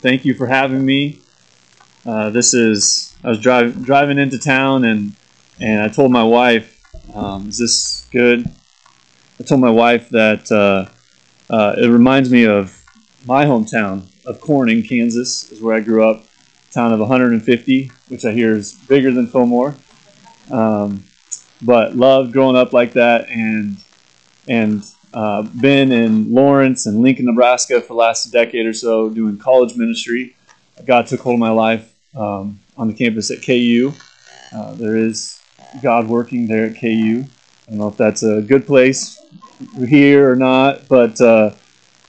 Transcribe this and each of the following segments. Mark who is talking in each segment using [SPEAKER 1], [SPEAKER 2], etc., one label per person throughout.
[SPEAKER 1] Thank you for having me. Uh, this is I was driving driving into town and and I told my wife, um, "Is this good?" I told my wife that uh, uh, it reminds me of my hometown of Corning, Kansas, is where I grew up. Town of 150, which I hear is bigger than Fillmore. Um, but loved growing up like that, and and uh, been in Lawrence and Lincoln, Nebraska for the last decade or so doing college ministry. God took hold of my life um, on the campus at KU. Uh, there is God working there at KU. I don't know if that's a good place here or not, but uh,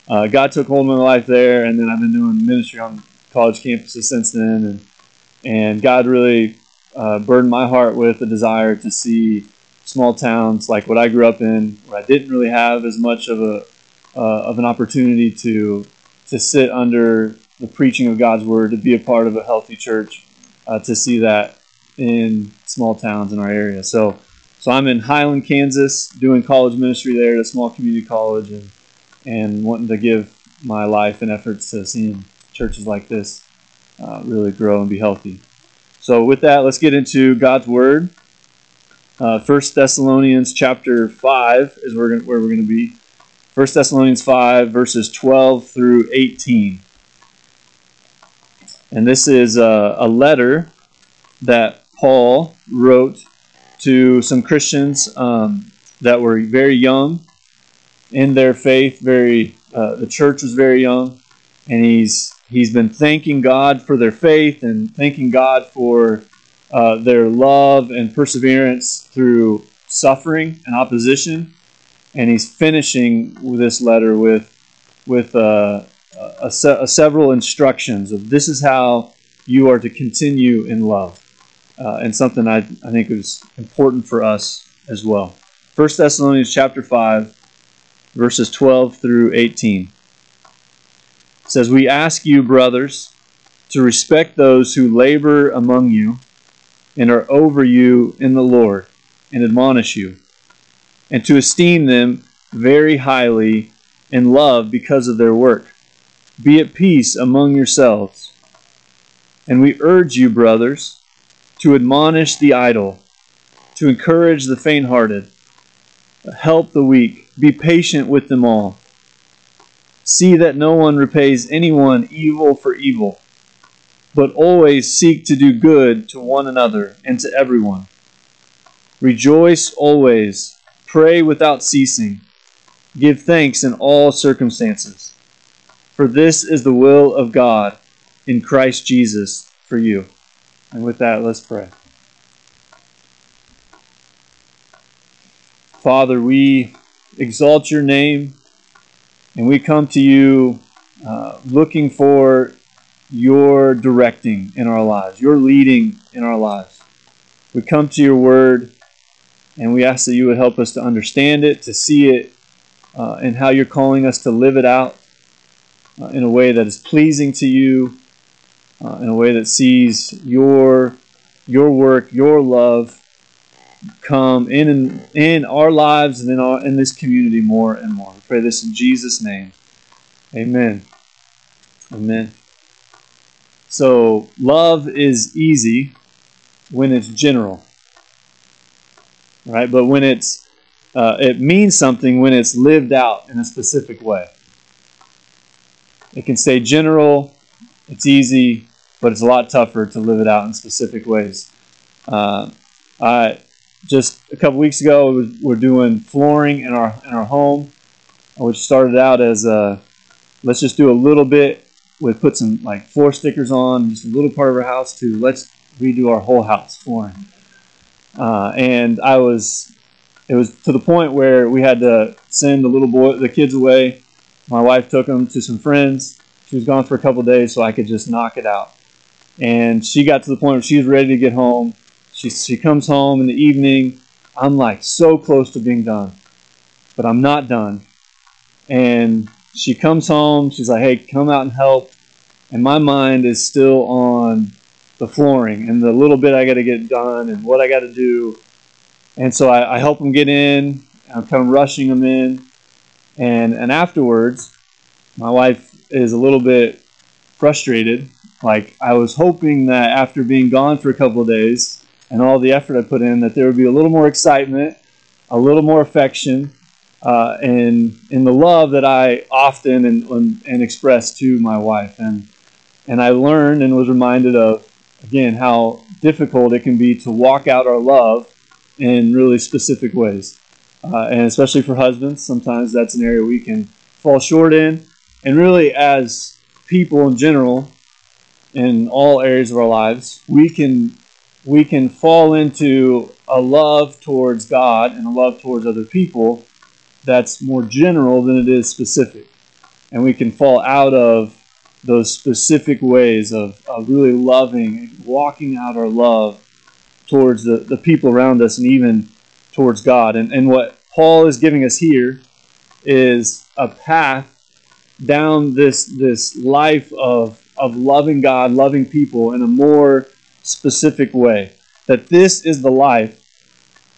[SPEAKER 1] uh, God took hold of my life there, and then I've been doing ministry on college campuses since then, and and God really uh, burdened my heart with a desire to see small towns like what I grew up in, where I didn't really have as much of a uh, of an opportunity to to sit under the preaching of God's word, to be a part of a healthy church, uh, to see that in small towns in our area. So, so I'm in Highland, Kansas, doing college ministry there at a small community college, and and wanting to give my life and efforts to seeing churches like this uh, really grow and be healthy. So, with that, let's get into God's word. Uh, First Thessalonians chapter five is where we're, where we're going to be. First Thessalonians five verses twelve through eighteen, and this is a, a letter that Paul wrote to some Christians um, that were very young in their faith. Very, uh, the church was very young, and he's he's been thanking God for their faith and thanking God for uh, their love and perseverance through suffering and opposition. And he's finishing this letter with with uh, a, a, several instructions of this is how you are to continue in love, uh, and something I, I think is important for us as well. First Thessalonians chapter five, verses twelve through eighteen it says, "We ask you, brothers, to respect those who labor among you." And are over you in the Lord and admonish you, and to esteem them very highly in love because of their work. Be at peace among yourselves. And we urge you, brothers, to admonish the idle, to encourage the faint hearted, help the weak, be patient with them all. See that no one repays anyone evil for evil but always seek to do good to one another and to everyone. Rejoice always, pray without ceasing, give thanks in all circumstances. For this is the will of God in Christ Jesus for you. And with that, let's pray. Father, we exalt your name and we come to you uh, looking for your directing in our lives, your leading in our lives. We come to your word and we ask that you would help us to understand it, to see it, uh, and how you're calling us to live it out uh, in a way that is pleasing to you, uh, in a way that sees your your work, your love come in in, in our lives and in our in this community more and more. We pray this in Jesus' name. Amen. Amen. So, love is easy when it's general, right? But when it's uh, it means something when it's lived out in a specific way. It can say general, it's easy, but it's a lot tougher to live it out in specific ways. Uh, I just a couple weeks ago we we're doing flooring in our in our home, which started out as a let's just do a little bit would put some like floor stickers on just a little part of our house to let's redo our whole house flooring. Uh, and I was, it was to the point where we had to send the little boy, the kids away. My wife took them to some friends. She was gone for a couple days, so I could just knock it out. And she got to the point where she was ready to get home. She she comes home in the evening. I'm like so close to being done, but I'm not done. And she comes home. She's like, hey, come out and help. And my mind is still on the flooring and the little bit I got to get done and what I got to do. And so I, I help them get in. I'm kind of rushing them in. And, and afterwards, my wife is a little bit frustrated. Like I was hoping that after being gone for a couple of days and all the effort I put in, that there would be a little more excitement, a little more affection, uh, and in the love that I often and, and, and express to my wife. And and I learned and was reminded of again how difficult it can be to walk out our love in really specific ways. Uh, and especially for husbands, sometimes that's an area we can fall short in. And really, as people in general, in all areas of our lives, we can we can fall into a love towards God and a love towards other people that's more general than it is specific. And we can fall out of those specific ways of, of really loving, and walking out our love towards the, the people around us and even towards God. And, and what Paul is giving us here is a path down this, this life of, of loving God, loving people in a more specific way. That this is the life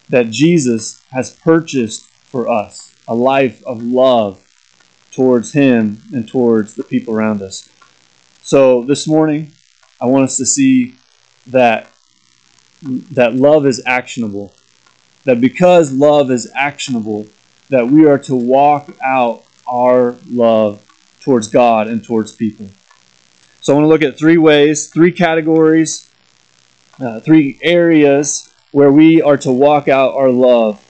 [SPEAKER 1] that Jesus has purchased for us a life of love towards Him and towards the people around us. So this morning, I want us to see that that love is actionable. That because love is actionable, that we are to walk out our love towards God and towards people. So I want to look at three ways, three categories, uh, three areas where we are to walk out our love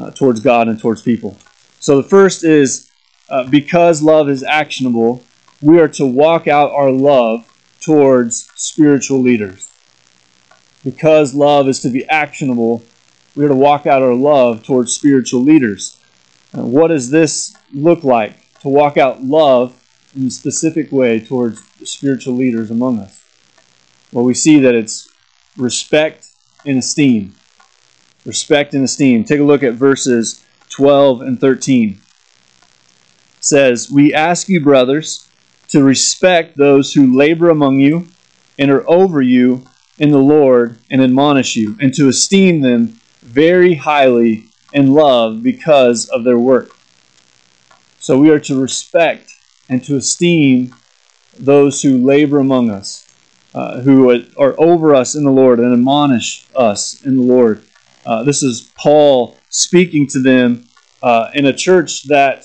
[SPEAKER 1] uh, towards God and towards people. So the first is uh, because love is actionable, we are to walk out our love towards spiritual leaders. Because love is to be actionable, we are to walk out our love towards spiritual leaders. And what does this look like? To walk out love in a specific way towards spiritual leaders among us. Well, we see that it's respect and esteem. Respect and esteem. Take a look at verses 12 and 13. Says, We ask you, brothers, to respect those who labor among you and are over you in the Lord and admonish you, and to esteem them very highly in love because of their work. So we are to respect and to esteem those who labor among us, uh, who are over us in the Lord and admonish us in the Lord. Uh, this is Paul speaking to them uh, in a church that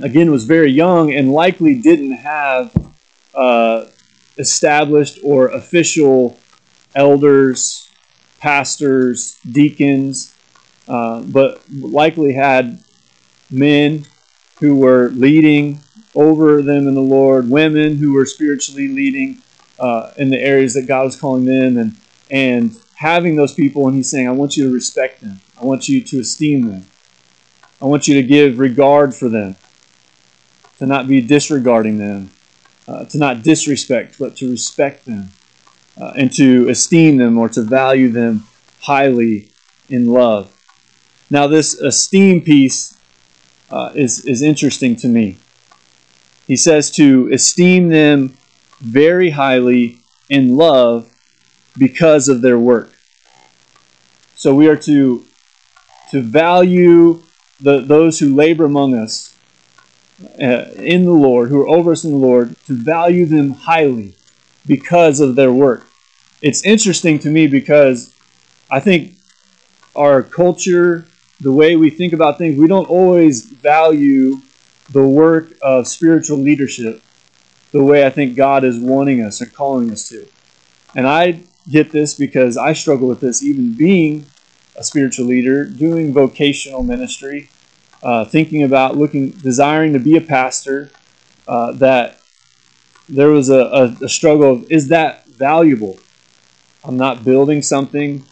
[SPEAKER 1] again, was very young and likely didn't have uh, established or official elders, pastors, deacons, uh, but likely had men who were leading over them in the Lord, women who were spiritually leading uh, in the areas that God was calling them, and and having those people. And He's saying, I want you to respect them. I want you to esteem them. I want you to give regard for them to not be disregarding them, uh, to not disrespect, but to respect them, uh, and to esteem them or to value them highly in love. Now, this esteem piece uh, is, is interesting to me. He says to esteem them very highly in love because of their work. So we are to, to value the, those who labor among us uh, in the Lord, who are over us in the Lord, to value them highly because of their work. It's interesting to me because I think our culture, the way we think about things, we don't always value the work of spiritual leadership the way I think God is wanting us and calling us to. And I get this because I struggle with this, even being a spiritual leader, doing vocational ministry uh, thinking about looking, desiring to be a pastor, uh, that there was a, a, a, struggle of is that valuable? I'm not building something,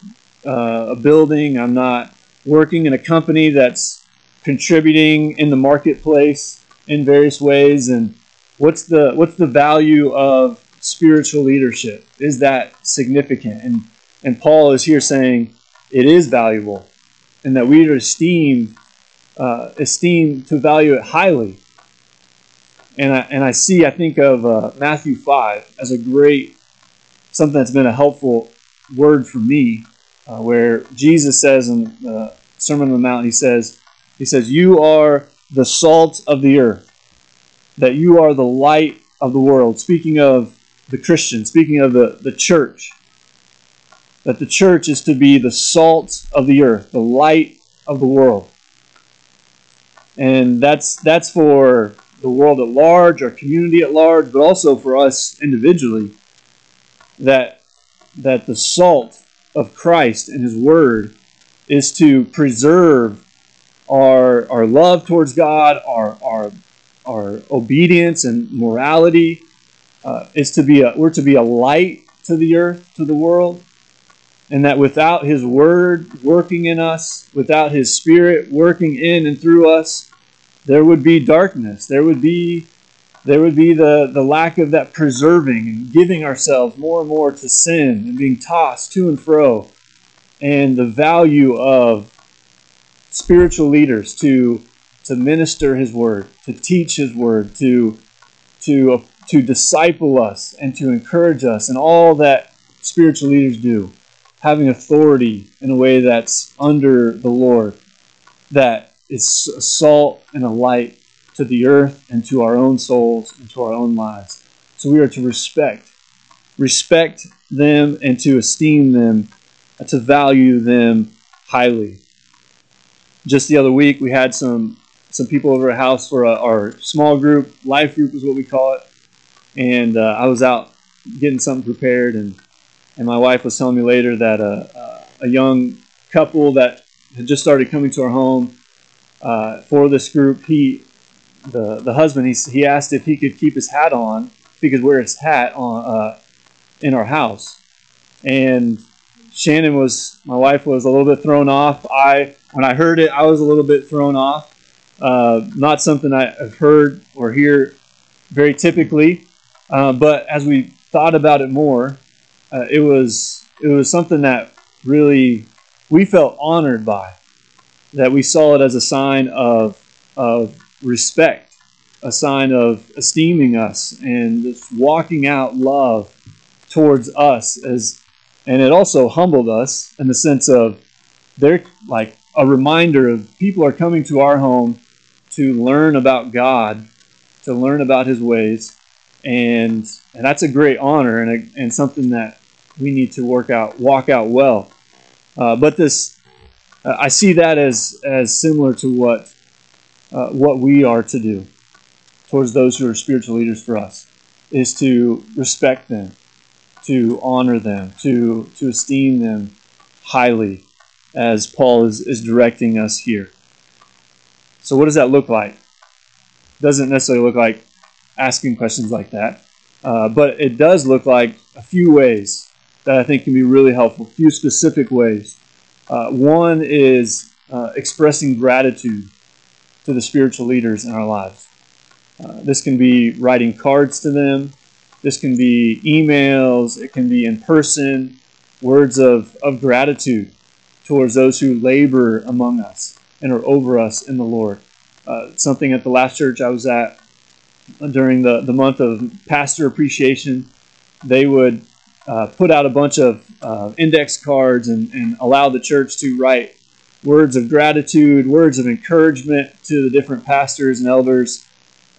[SPEAKER 1] uh, a building. I'm not working in a company that's contributing in the marketplace in various ways. And what's the what's the value of spiritual leadership? Is that significant? And and Paul is here saying it is valuable, and that we esteem uh, esteem, to value it highly. And I, and I see, I think of uh, Matthew 5 as a great, something that's been a helpful word for me, uh, where Jesus says in the Sermon on the Mount, he says, he says, You are the salt of the earth, that you are the light of the world, speaking of the Christian, speaking of the, the church, that the church is to be the salt of the earth, the light of the world. And that's that's for the world at large, our community at large, but also for us individually. That that the salt of Christ and His Word is to preserve our our love towards God, our our our obedience and morality. Uh, is to be a, we're to be a light to the earth, to the world, and that without His Word working in us, without His Spirit working in and through us, there would be darkness. There would be there would be the, the lack of that preserving and giving ourselves more and more to sin and being tossed to and fro, and the value of spiritual leaders to to minister His word, to teach His word, to to uh, to disciple us and to encourage us, and all that spiritual leaders do, having authority in a way that's under the Lord, that is a salt and a light to the earth and to our own souls and to our own lives. So we are to respect, respect them and to esteem them, to value them highly. Just the other week, we had some some people over at house for a, our small group, life group is what we call it, and uh, I was out getting something prepared, and and my wife was telling me later that a, a young couple that had just started coming to our home uh, for this group, he the the husband he, he asked if he could keep his hat on, if he could wear his hat on uh, in our house, and Shannon was my wife was a little bit thrown off. I when I heard it, I was a little bit thrown off. Uh, not something I've heard or hear very typically, uh, but as we thought about it more, uh, it was it was something that really we felt honored by that we saw it as a sign of, of respect, a sign of esteeming us and walking out love towards us as and it also humbled us in the sense of they're like a reminder of people are coming to our home to learn about God, to learn about his ways, and and that's a great honor and a, and something that we need to work out walk out well. Uh, but this uh, I see that as as similar to what uh, what we are to do towards those who are spiritual leaders for us is to respect them, to honor them, to to esteem them highly, as Paul is, is directing us here. So, what does that look like? Doesn't necessarily look like asking questions like that, uh, but it does look like a few ways that I think can be really helpful. A few specific ways uh, one is uh, expressing gratitude to the spiritual leaders in our lives. Uh, this can be writing cards to them, this can be emails, it can be in person, words of, of gratitude towards those who labor among us and are over us in the Lord. Uh, something at the last church I was at during the, the month of pastor appreciation, they would uh, put out a bunch of uh, index cards and, and allow the church to write words of gratitude, words of encouragement to the different pastors and elders.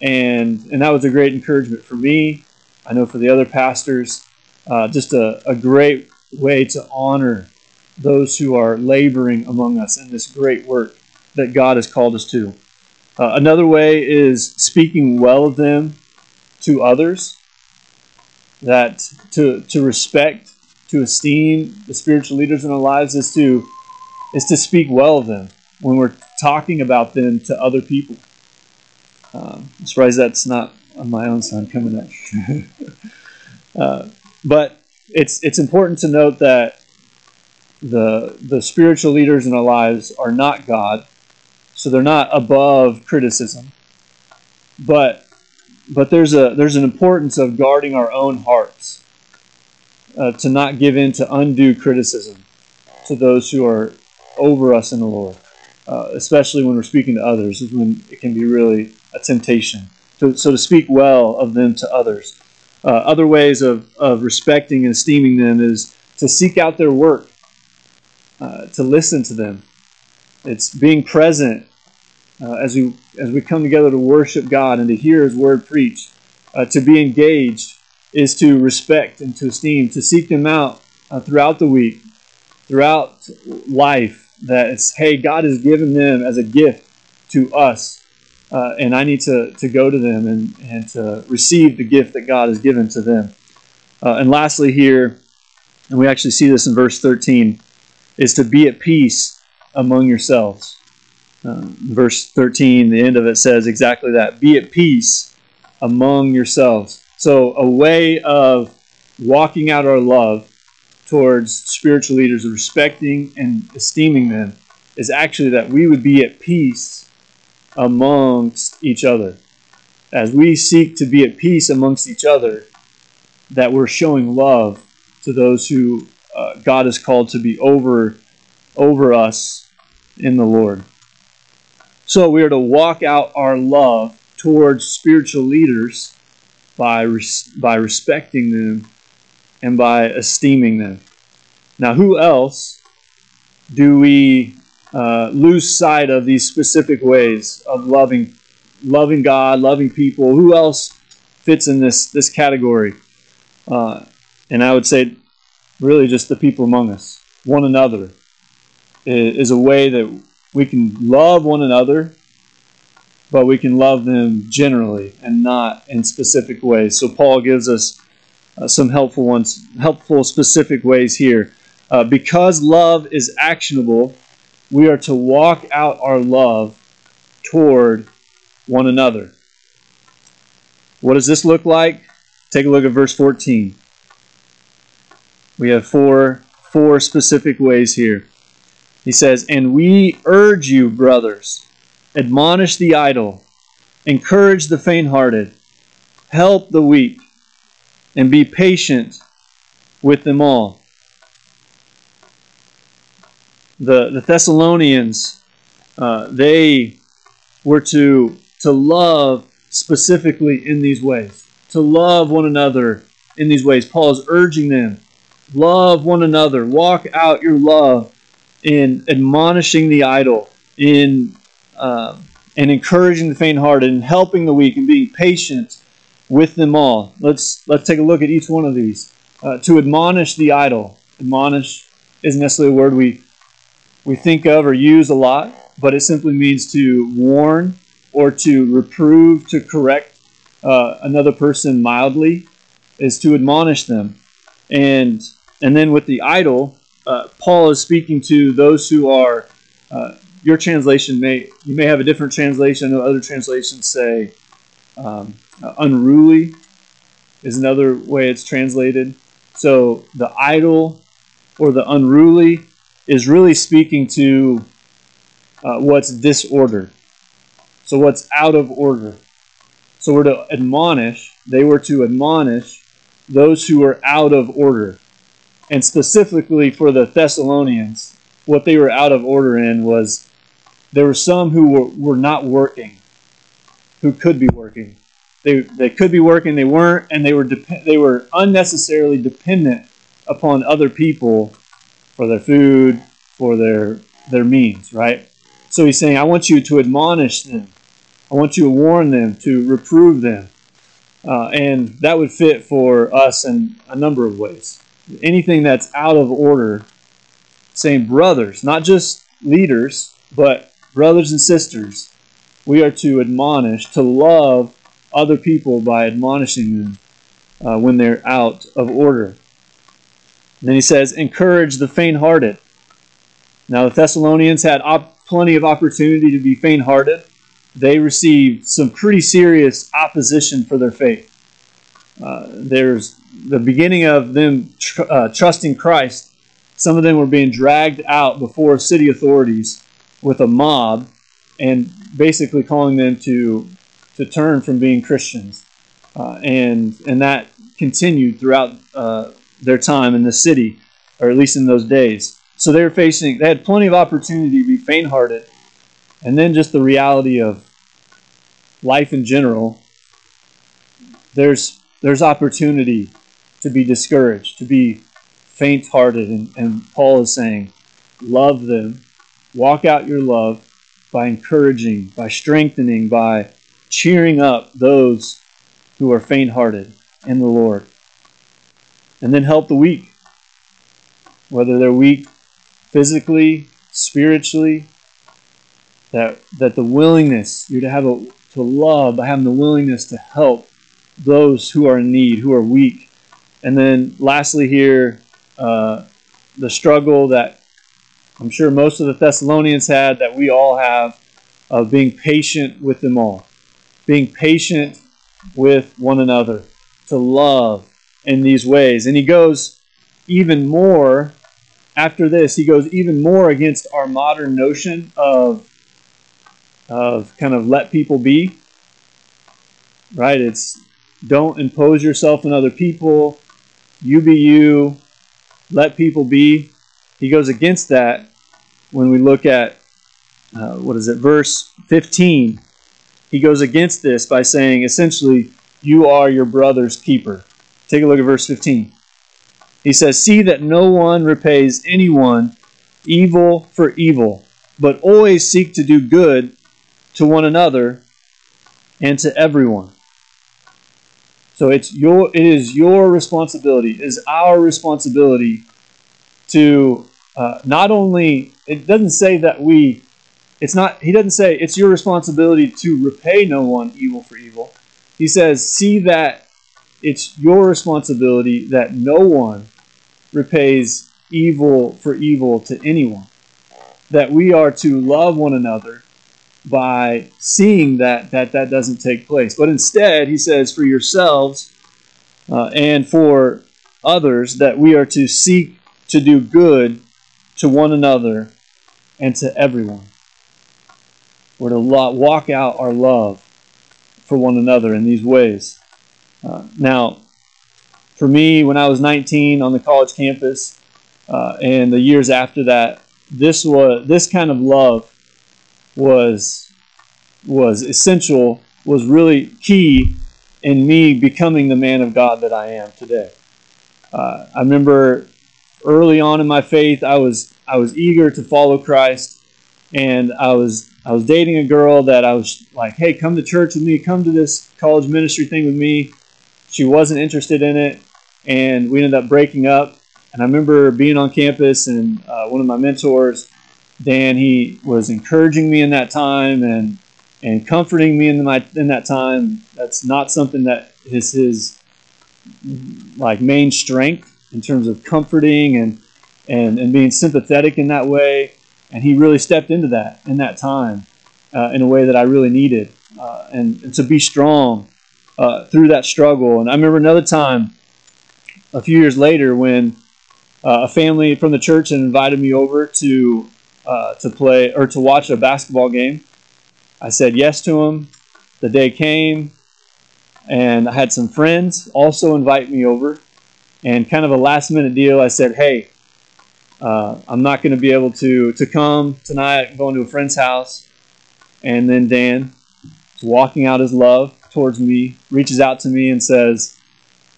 [SPEAKER 1] And, and that was a great encouragement for me. I know for the other pastors, uh, just a, a great way to honor those who are laboring among us in this great work that God has called us to. Uh, another way is speaking well of them to others that to to respect, to esteem the spiritual leaders in our lives is to is to speak well of them when we're talking about them to other people. Uh, I'm surprised that's not my own son coming up. uh, but it's it's important to note that the the spiritual leaders in our lives are not God, so they're not above criticism. But but there's a there's an importance of guarding our own hearts uh, to not give in to undue criticism to those who are over us in the Lord, uh, especially when we're speaking to others, is when it can be really a temptation. To, so to speak well of them to others. Uh, other ways of, of respecting and esteeming them is to seek out their work, uh, to listen to them. It's being present uh, as we as we come together to worship God and to hear His word preached, uh, to be engaged is to respect and to esteem, to seek them out uh, throughout the week, throughout life. That it's, hey, God has given them as a gift to us, uh, and I need to, to go to them and, and to receive the gift that God has given to them. Uh, and lastly, here, and we actually see this in verse 13, is to be at peace among yourselves. Uh, verse 13, the end of it says exactly that be at peace among yourselves. So, a way of walking out our love towards spiritual leaders, respecting and esteeming them, is actually that we would be at peace amongst each other. As we seek to be at peace amongst each other, that we're showing love to those who uh, God has called to be over over us in the Lord. So we are to walk out our love towards spiritual leaders by res- by respecting them and by esteeming them. Now, who else do we uh, lose sight of these specific ways of loving, loving God, loving people? Who else fits in this this category? Uh, and I would say, really, just the people among us, one another, is a way that we can love one another, but we can love them generally and not in specific ways. So Paul gives us uh, some helpful ones, helpful specific ways here. Uh, because love is actionable, we are to walk out our love toward one another. What does this look like? Take a look at verse 14. We have four four specific ways here. He says, And we urge you, brothers, admonish the idle, encourage the faint hearted, help the weak, and be patient with them all. The, the Thessalonians, uh, they were to, to love specifically in these ways, to love one another in these ways. Paul is urging them love one another, walk out your love in admonishing the idle, in uh, and encouraging the faint-hearted, and helping the weak, and being patient with them all. Let's let's take a look at each one of these. Uh, to admonish the idle, admonish isn't necessarily a word we we think of or use a lot, but it simply means to warn or to reprove, to correct uh, another person mildly, is to admonish them, and and then with the idle, uh, Paul is speaking to those who are. Uh, your translation may you may have a different translation. Other translations say um, unruly is another way it's translated. So the idle or the unruly is really speaking to uh, what's disorder. So what's out of order. So we're to admonish. They were to admonish those who are out of order and specifically for the Thessalonians, what they were out of order in was there were some who were, were not working, who could be working. They, they could be working, they weren't, and they were dep- they were unnecessarily dependent upon other people for their food, for their their means, right? So he's saying, I want you to admonish them. I want you to warn them, to reprove them. Uh, and that would fit for us in a number of ways anything that's out of order, saying brothers, not just leaders, but brothers and sisters, we are to admonish, to love other people by admonishing them uh, when they're out of order. And then he says, encourage the faint hearted. Now, the Thessalonians had op- plenty of opportunity to be faint hearted. They received some pretty serious opposition for their faith. Uh, there's the beginning of them tr- uh, trusting Christ, some of them were being dragged out before city authorities with a mob and basically calling them to to turn from being Christians. Uh, and and that continued throughout uh, their time in the city, or at least in those days. So they were facing, they had plenty of opportunity to be faint hearted. And then just the reality of life in general, there's, there's opportunity to be discouraged, to be faint hearted. And, and Paul is saying, love them, walk out your love by encouraging, by strengthening, by cheering up those who are faint hearted in the Lord. And then help the weak, whether they're weak physically, spiritually, that, that the willingness, you're to have a, to love by having the willingness to help those who are in need, who are weak. And then lastly, here, uh, the struggle that I'm sure most of the Thessalonians had, that we all have, of being patient with them all, being patient with one another, to love in these ways. And he goes even more after this, he goes even more against our modern notion of, of kind of let people be. Right? It's don't impose yourself on other people. You be you. Let people be. He goes against that when we look at, uh, what is it, verse 15. He goes against this by saying, essentially, you are your brother's keeper. Take a look at verse 15. He says, See that no one repays anyone evil for evil, but always seek to do good to one another and to everyone. So it's your it is your responsibility, it is our responsibility to uh, not only it doesn't say that we it's not he doesn't say it's your responsibility to repay no one evil for evil. He says, see that it's your responsibility that no one repays evil for evil to anyone. That we are to love one another by seeing that that, that doesn't take place. But instead, he says, for yourselves uh, and for others, that we are to seek to do good to one another and to everyone. We're to walk out our love for one another in these ways. Uh, now, for me, when I was 19 on the college campus, uh, and the years after that, this was this kind of love was was essential, was really key in me becoming the man of God that I am today. Uh, I remember early on in my faith, I was I was eager to follow Christ, and I was I was dating a girl that I was like, hey, come to church with me, come to this college ministry thing with me. She wasn't interested in it and we ended up breaking up. And I remember being on campus, and uh, one of my mentors, Dan, he was encouraging me in that time and and comforting me in my in that time. That's not something that is his like main strength in terms of comforting and and and being sympathetic in that way. And he really stepped into that in that time uh, in a way that I really needed, uh, and, and, to be strong uh, through that struggle. And I remember another time a few years later when uh, a family from the church had invited me over to uh, to play or to watch a basketball game. I said yes to him. The day came, and I had some friends also invite me over. And kind of a last minute deal, I said, "Hey, uh, I'm not going to be able to to come tonight. I'm going to a friend's house." And then Dan, walking out his love towards me, reaches out to me and says,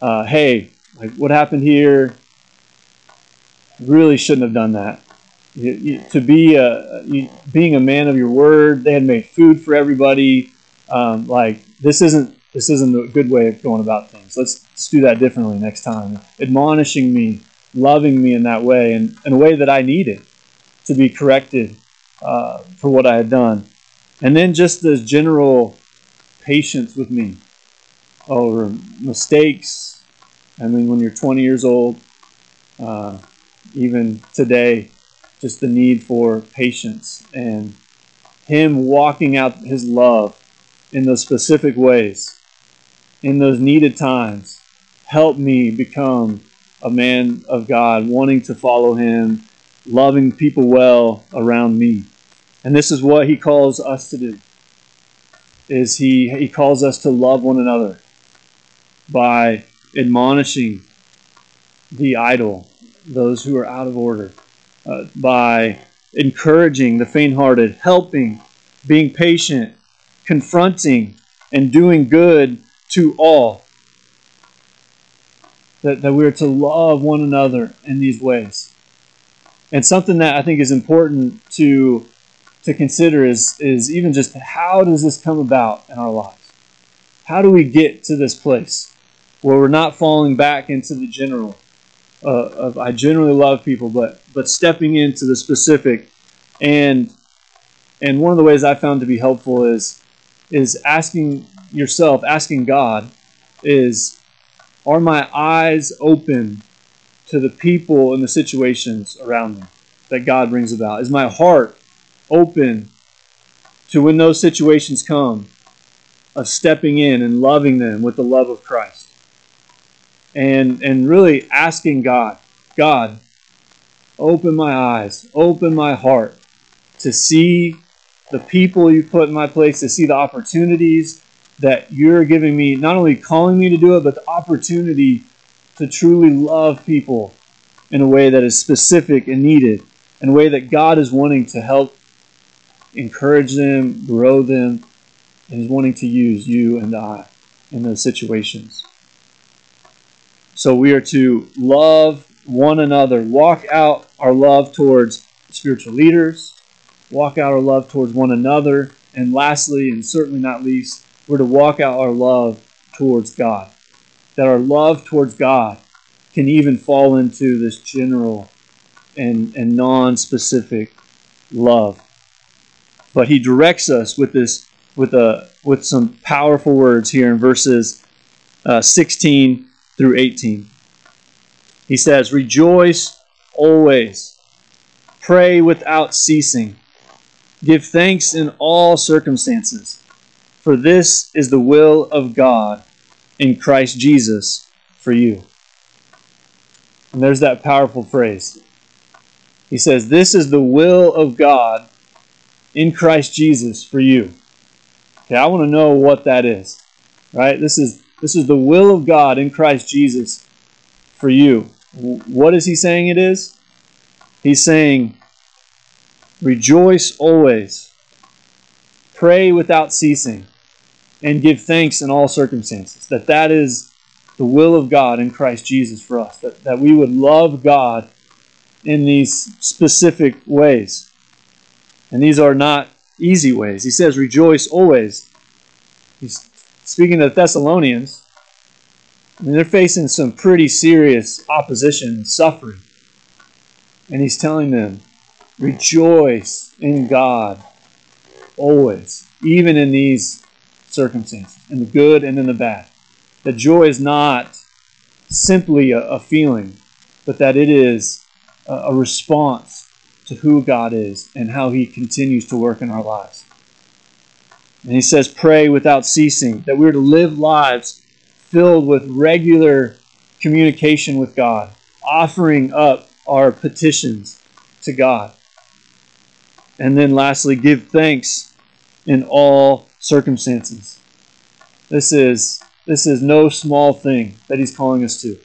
[SPEAKER 1] uh, "Hey, like what happened here really shouldn't have done that. To be a being a man of your word, they had made food for everybody. Um, like this isn't this isn't a good way of going about things. Let's, let's do that differently next time. Admonishing me, loving me in that way, and in a way that I needed to be corrected uh, for what I had done, and then just the general patience with me over mistakes I mean, when you're 20 years old, uh, even today, just the need for patience and Him walking out His love in those specific ways, in those needed times, help me become a man of God, wanting to follow Him, loving people well around me. And this is what He calls us to do. Is He He calls us to love one another by admonishing the idle, those who are out of order, uh, by encouraging the faint hearted, helping, being patient, confronting, and doing good to all. That, that we are to love one another in these ways. And something that I think is important to, to consider is, is even just how does this come about in our lives? How do we get to this place where we're not falling back into the general uh, of I generally love people, but but stepping into the specific, and and one of the ways I found to be helpful is is asking yourself, asking God, is are my eyes open to the people and the situations around me that God brings about? Is my heart open to when those situations come of stepping in and loving them with the love of Christ? And and really asking God, God, open my eyes, open my heart to see the people you put in my place, to see the opportunities that you're giving me, not only calling me to do it, but the opportunity to truly love people in a way that is specific and needed, in a way that God is wanting to help encourage them, grow them, and is wanting to use you and I in those situations. So we are to love one another, walk out our love towards spiritual leaders, walk out our love towards one another, and lastly, and certainly not least, we're to walk out our love towards God. That our love towards God can even fall into this general and, and non specific love. But he directs us with this with a with some powerful words here in verses uh, 16 through 18. He says, Rejoice always, pray without ceasing, give thanks in all circumstances, for this is the will of God in Christ Jesus for you. And there's that powerful phrase. He says, This is the will of God in Christ Jesus for you. Okay, I want to know what that is. Right? This is this is the will of God in Christ Jesus for you. What is he saying it is? He's saying, Rejoice always, pray without ceasing, and give thanks in all circumstances. That that is the will of God in Christ Jesus for us. That, that we would love God in these specific ways. And these are not easy ways. He says, Rejoice always. He's speaking to the Thessalonians. Mean, they're facing some pretty serious opposition and suffering. And he's telling them, rejoice in God always, even in these circumstances, in the good and in the bad. That joy is not simply a, a feeling, but that it is a, a response to who God is and how he continues to work in our lives. And he says, pray without ceasing, that we're to live lives filled with regular communication with God, offering up our petitions to God. And then lastly, give thanks in all circumstances. This is this is no small thing that he's calling us to.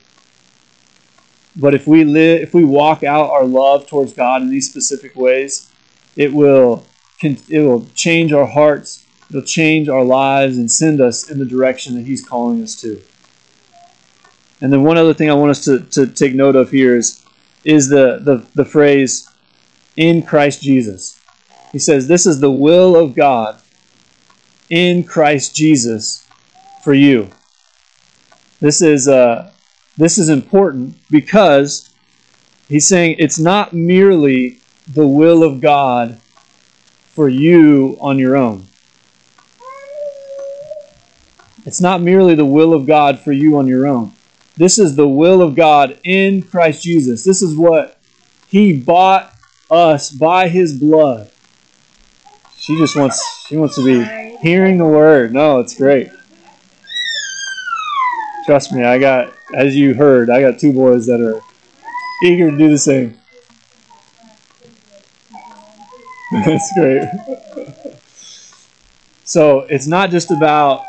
[SPEAKER 1] But if we live if we walk out our love towards God in these specific ways, it will it will change our hearts It'll change our lives and send us in the direction that He's calling us to. And then one other thing I want us to, to take note of here is, is the, the, the phrase, in Christ Jesus. He says, This is the will of God in Christ Jesus for you. This is, uh, this is important because he's saying it's not merely the will of God for you on your own. It's not merely the will of God for you on your own. This is the will of God in Christ Jesus. This is what He bought us by His blood. She just wants she wants to be hearing the word. No, it's great. Trust me, I got as you heard, I got two boys that are eager to do the same. That's great. so it's not just about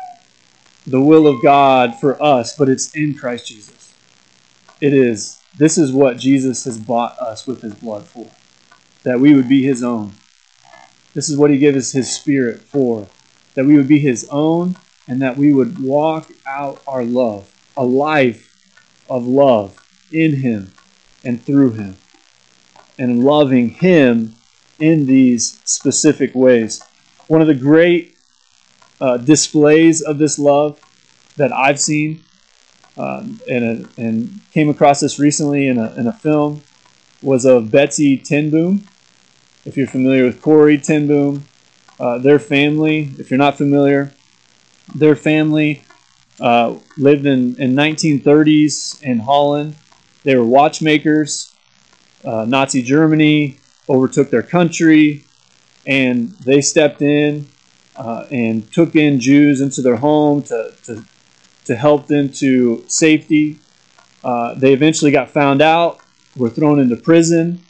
[SPEAKER 1] the will of God for us, but it's in Christ Jesus. It is. This is what Jesus has bought us with his blood for, that we would be his own. This is what he gave us his spirit for, that we would be his own and that we would walk out our love, a life of love in him and through him, and loving him in these specific ways. One of the great uh, displays of this love that I've seen um, and, a, and came across this recently in a, in a film was of Betsie ten Boom. If you're familiar with Corrie ten Boom, uh, their family, if you're not familiar, their family uh, lived in, in 1930s in Holland. They were watchmakers. Uh, Nazi Germany overtook their country, and they stepped in uh, and took in Jews into their home to, to, to help them to safety. Uh, they eventually got found out, were thrown into prison,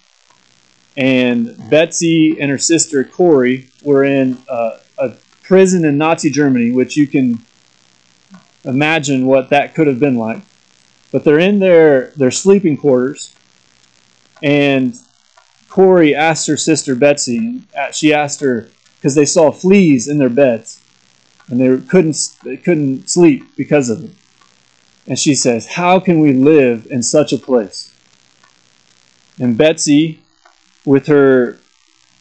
[SPEAKER 1] and Betsie and her sister Corrie were in uh, a prison in Nazi Germany, which you can imagine what that could have been like. But they're in their, their sleeping quarters, and Corrie asked her sister Betsie, she asked her, because they saw fleas in their beds, and they couldn't, they couldn't sleep because of it. And she says, How can we live in such a place? And Betsie, with her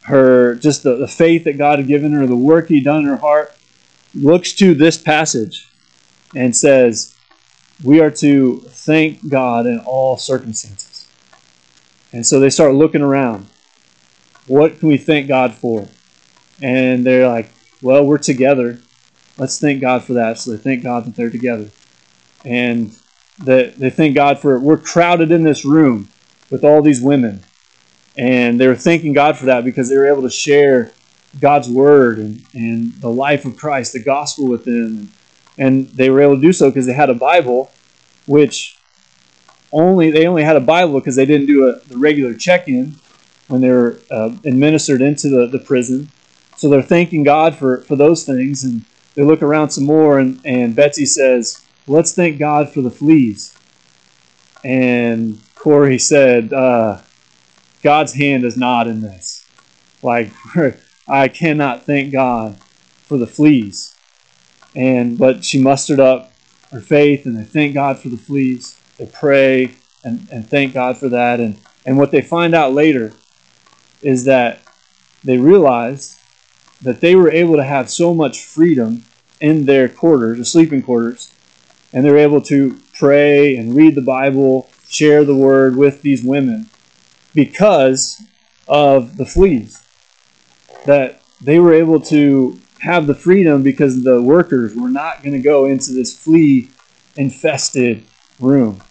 [SPEAKER 1] her just the, the faith that God had given her, the work He'd done in her heart, looks to this passage and says, We are to thank God in all circumstances. And so they start looking around. What can we thank God for? And they're like, Well, we're together. Let's thank God for that. So they thank God that they're together. And that they thank God for we're crowded in this room with all these women. And they were thanking God for that because they were able to share God's word and, and the life of Christ, the gospel with them and they were able to do so because they had a Bible, which only they only had a Bible because they didn't do a, the regular check-in when they were uh, administered into the, the prison. So they're thanking God for, for those things, and they look around some more, and, and Betsie says, "Let's thank God for the fleas." And Corrie said, uh, "God's hand is not in this. Like I cannot thank God for the fleas." And but she mustered up her faith and they thank God for the fleas. They pray and, and thank God for that. And, and what they find out later is that they realize that they were able to have so much freedom in their quarters, the sleeping quarters, and they were able to pray and read the Bible, share the word with these women because of the fleas. That they were able to have the freedom because the workers were not going to go into this flea infested room.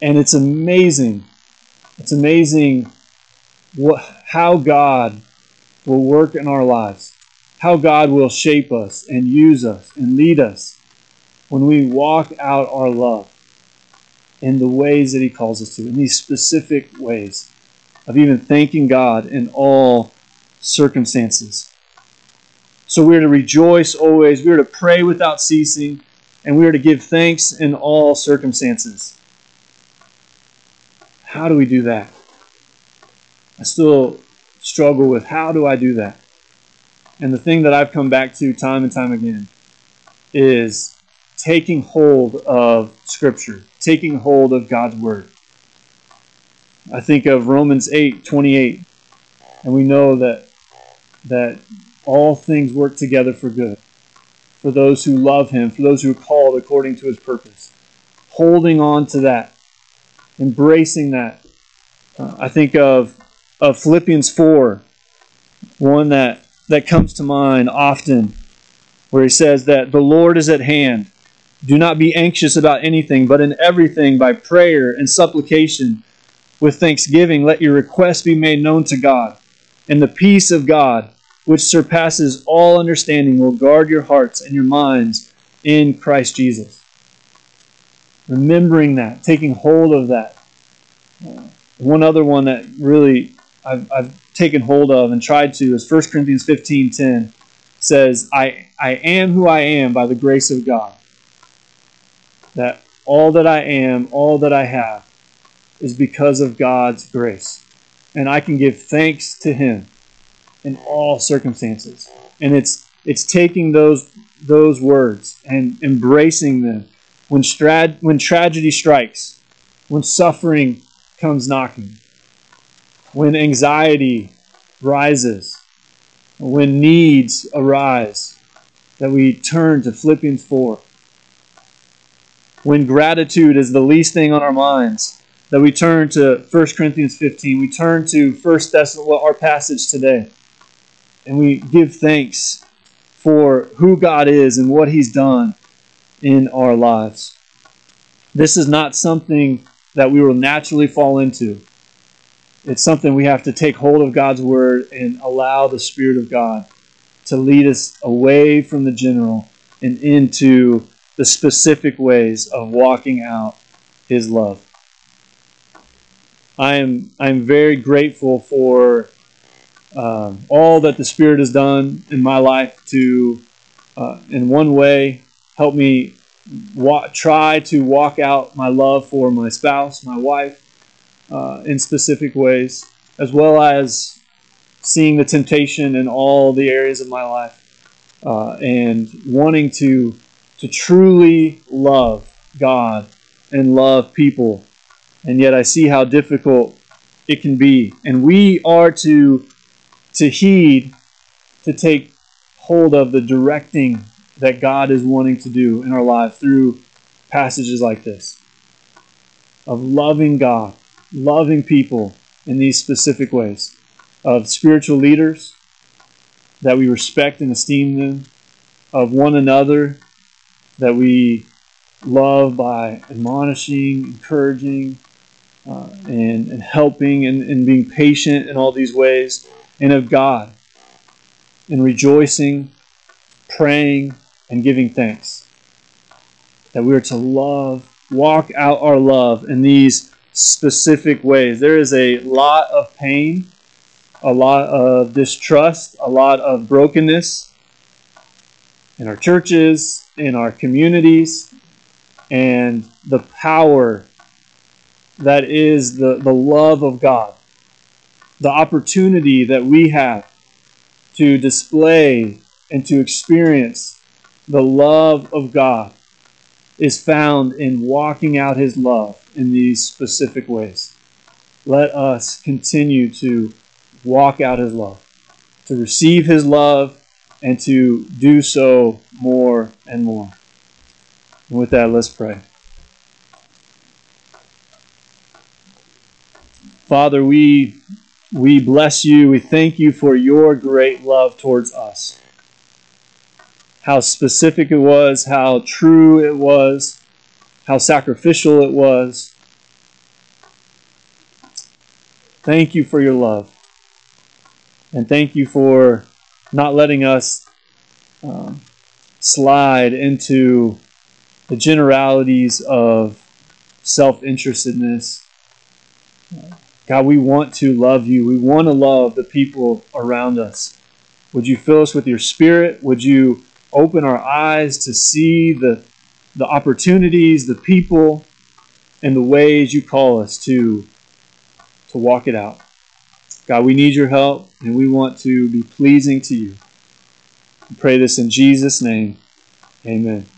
[SPEAKER 1] And it's amazing. It's amazing what, how God will work in our lives, how God will shape us and use us and lead us when we walk out our love in the ways that He calls us to, in these specific ways of even thanking God in all circumstances. So we are to rejoice always, we are to pray without ceasing, and we are to give thanks in all circumstances. How do we do that? I still struggle with how do I do that? And the thing that I've come back to time and time again is taking hold of Scripture, taking hold of God's Word. I think of Romans 8 28, and we know that that all things work together for good for those who love him, for those who are called according to his purpose. Holding on to that, embracing that. Uh, I think of, of Philippians 4, one that, that comes to mind often, where he says that the Lord is at hand. Do not be anxious about anything, but in everything, by prayer and supplication, with thanksgiving, let your requests be made known to God. And the peace of God, which surpasses all understanding, will guard your hearts and your minds in Christ Jesus. Remembering that, taking hold of that. Uh, one other one that really I've, I've taken hold of and tried to is 1 Corinthians 15.10 says, I, I am who I am by the grace of God. That all that I am, all that I have, is because of God's grace. And I can give thanks to Him in all circumstances. And it's it's taking those those words and embracing them when strad when tragedy strikes, when suffering comes knocking, when anxiety rises, when needs arise, that we turn to Philippians 4. When gratitude is the least thing on our minds, that we turn to 1 Corinthians 15. We turn to 1 Thessalonians, our passage today, and we give thanks for who God is and what He's done in our lives. This is not something that we will naturally fall into. It's something we have to take hold of God's word and allow the Spirit of God to lead us away from the general and into the specific ways of walking out His love. I am I'm very grateful for uh, all that the Spirit has done in my life to, uh, in one way, help me wa- try to walk out my love for my spouse, my wife, uh, in specific ways, as well as seeing the temptation in all the areas of my life uh, and wanting to to truly love God and love people. And yet I see how difficult it can be. And we are to to heed, to take hold of the directing that God is wanting to do in our life through passages like this of loving God, loving people in these specific ways, of spiritual leaders that we respect and esteem them, of one another that we love by admonishing, encouraging, uh, and, and helping and, and being patient in all these ways, and of God in rejoicing, praying, and giving thanks. That we are to love, walk out our love in these specific ways. There is a lot of pain, a lot of distrust, a lot of brokenness in our churches, in our communities, and the power that is the, the love of God. The opportunity that we have to display and to experience the love of God is found in walking out His love in these specific ways. Let us continue to walk out His love, to receive His love, and to do so more and more. And with that, let's pray. Father, we, we bless you. We thank you for your great love towards us how specific it was, how true it was, how sacrificial it was. Thank you for your love. And thank you for not letting us uh, slide into the generalities of self interestedness. God, we want to love you. We want to love the people around us. Would you fill us with your spirit? Would you open our eyes to see the, the opportunities, the people, and the ways you call us to, to walk it out. God, we need your help and we want to be pleasing to you. We pray this in Jesus' name. Amen.